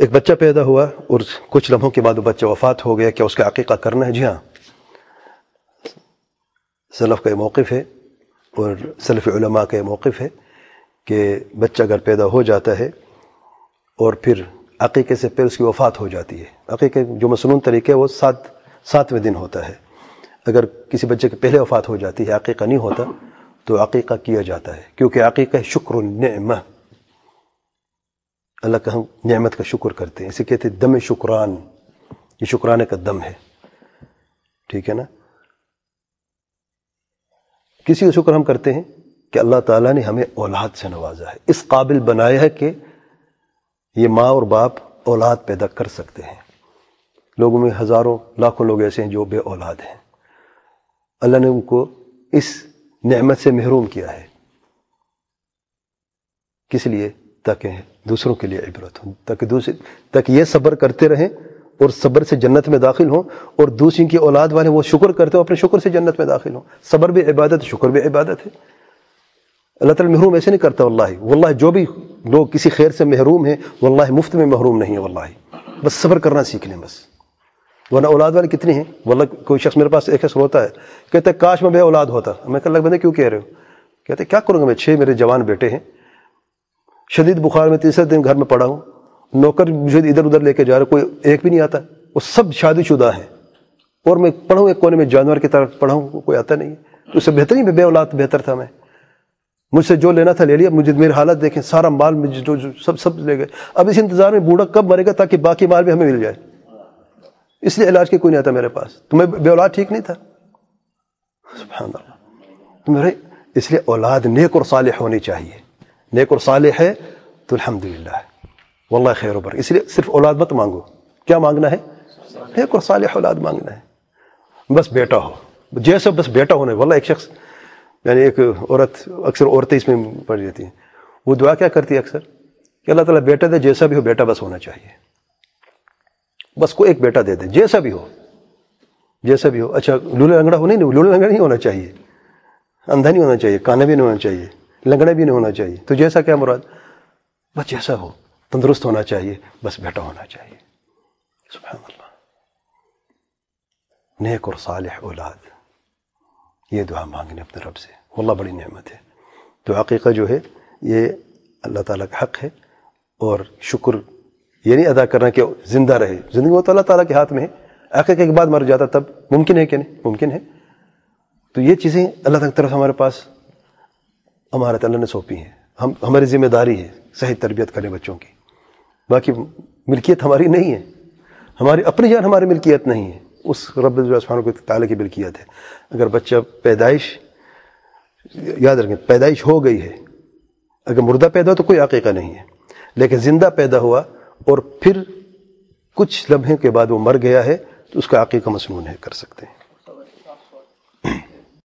ایک بچہ پیدا ہوا اور کچھ لمحوں کے بعد وہ بچہ وفات ہو گیا، کیا اس کا عقیقہ کرنا ہے؟ جی ہاں۔ سلف کا یہ موقف ہے اور سلف علماء کا یہ موقف ہے کہ بچہ اگر پیدا ہو جاتا ہے اور پھر عقیقے سے پھر اس کی وفات ہو جاتی ہے۔ عقیقے جو مصنون طریقے وہ سات، ساتویں دن ہوتا ہے۔ اگر کسی بچے کے پہلے وفات ہو جاتی ہے، عقیقہ نہیں ہوتا، تو عقیقہ کیا جاتا ہے؟ کیونکہ عقیقہ شکر النعمہ۔ اللہ کا ہم نعمت کا شکر کرتے ہیں۔ اسے کہتے ہیں دم شکران۔ یہ شکرانے کا دم ہے۔ ٹھیک ہے نا؟ کسی کا شکر ہم کرتے ہیں کہ اللہ تعالیٰ نے ہمیں اولاد سے نوازا ہے۔ اس قابل بنایا ہے کہ یہ ماں اور باپ اولاد پیدا کر سکتے ہیں۔ لوگوں میں ہزاروں، لاکھوں لوگ ایسے ہیں جو بے اولاد ہیں۔ اللہ نے ان کو اس نعمت سے محروم کیا ہے۔ کس لیے؟ تاکہ دوسروں کے لیے عبرت ہوں، تاکہ دوسرے تاکہ یہ صبر کرتے رہیں اور صبر سے جنت میں داخل ہوں اور دوسری کی اولاد والے وہ شکر کرتے ہوں، اپنے شکر سے جنت میں داخل ہوں۔ صبر بھی عبادت، شکر بھی عبادت ہے۔ اللہ تعالیٰ محروم ایسے نہیں کرتا، واللہ واللہ جو بھی لوگ کسی خیر سے محروم ہیں، واللہ مفت میں محروم نہیں ہے واللہ۔ بس صبر کرنا سیکھ لیں بس۔ ورنہ اولاد والے کتنے ہیں؟ واللہ، کوئی شخص میرے پاس ایک شخص ہوتا ہے کہتے ہیں کاش میں بے اولاد ہوتا۔ میں کہ اللہ بندے کیوں کہہ رہے ہو؟ کہتے کیا کروں گا میں؟ چھ میرے جوان بیٹے ہیں۔ شدید بخار میں تیسرے دن گھر میں پڑا ہوں، نوکر مجھے ادھر ادھر لے کے جا رہا کوئی ایک بھی نہیں آتا، وہ سب شادی شدہ ہیں اور میں پڑھوں ایک کونے میں جانور کی طرف پڑھاؤں کوئی آتا نہیں تو اس سے بہتر نہیں بے اولاد بہتر تھا میں۔ مجھ سے جو لینا تھا لے لیا، مجھے میری حالت دیکھیں، سارا مال مجھے جو سب سب لے گئے۔ اب اس انتظار میں بوڑھا کب مرے گا تاکہ باقی مال بھی ہمیں مل جائے۔ اس لیے علاج کے کوئی نہیں آتا میرے پاس۔ تمہیں بے اولاد ٹھیک نہیں تھا۔ سبحان اللہ۔ تو میرے، اس لیے اولاد نیک اور صالح ہونی چاہیے۔ نیک اور صالح ہے، تو الحمدللہ۔ واللہ خیر و بر اس لیے صرف اولاد مت مانگو۔ کیا مانگنا ہے؟ نیک اور صالح اولاد مانگنا ہے۔ بس بیٹا ہو۔ جیسا بس بیٹا ہونا ہے۔ واللہ ایک شخص یعنی ایک عورت، اکثر عورتیں اس میں پڑ جاتی ہیں۔ وہ دعا کیا کرتی ہے اکثر؟ کہ اللہ تعالیٰ بیٹا دے، جیسا بھی ہو بیٹا بس ہونا چاہیے۔ بس کو ایک بیٹا دے دے، جیسا بھی ہو۔ جیسا بھی ہو۔ اچھا لولے لنگڑا ہو نہیں لولے لنگڑا نہیں ہونا چاہیے۔ اندھا نہیں ہونا چاہیے کانا بھی نہیں ہونا چاہیے۔ لنگڑا بھی نہیں ہونا چاہیے۔ تو جیسا کیا مراد، بس جیسا ہو، تندرست ہونا چاہیے، بس بیٹا ہونا چاہیے۔ سبحان اللہ۔ نیک اور صالح اولاد، یہ دعا مانگنے اپنے رب سے۔ اللہ بڑی نعمت ہے۔ تو عقیقہ جو ہے، یہ اللہ تعالیٰ کا حق ہے۔ اور شکر یہ نہیں ادا کرنا کہ زندہ رہے۔ زندگی وہ تو اللہ تعالیٰ کے ہاتھ میں ہے۔ عقیقے کے بعد مر جاتا تب ممکن ہے کہ نہیں؟ ممکن ہے۔ تو یہ چیزیں اللہ تعالیٰ کی طرف ہمارے پاس ہمارے تعالیٰ نے سونپی ہیں۔ ہم ہماری ذمہ داری ہے صحیح تربیت کریں بچوں کی۔ باقی ملکیت ہماری نہیں ہے۔ ہماری اپنی جان ہماری ملکیت نہیں ہے۔ اس رب السبحانہ کو تعالیٰ کی ملکیت ہے۔ اگر بچہ پیدائش یاد رکھیں، پیدائش ہو گئی ہے۔ اگر مردہ پیدا ہو تو کوئی عقیقہ نہیں ہے۔ لیکن زندہ پیدا ہوا اور پھر کچھ لمحے کے بعد وہ مر گیا ہے تو اس کا عقیقہ مسنون ہے، کر سکتے ہیں۔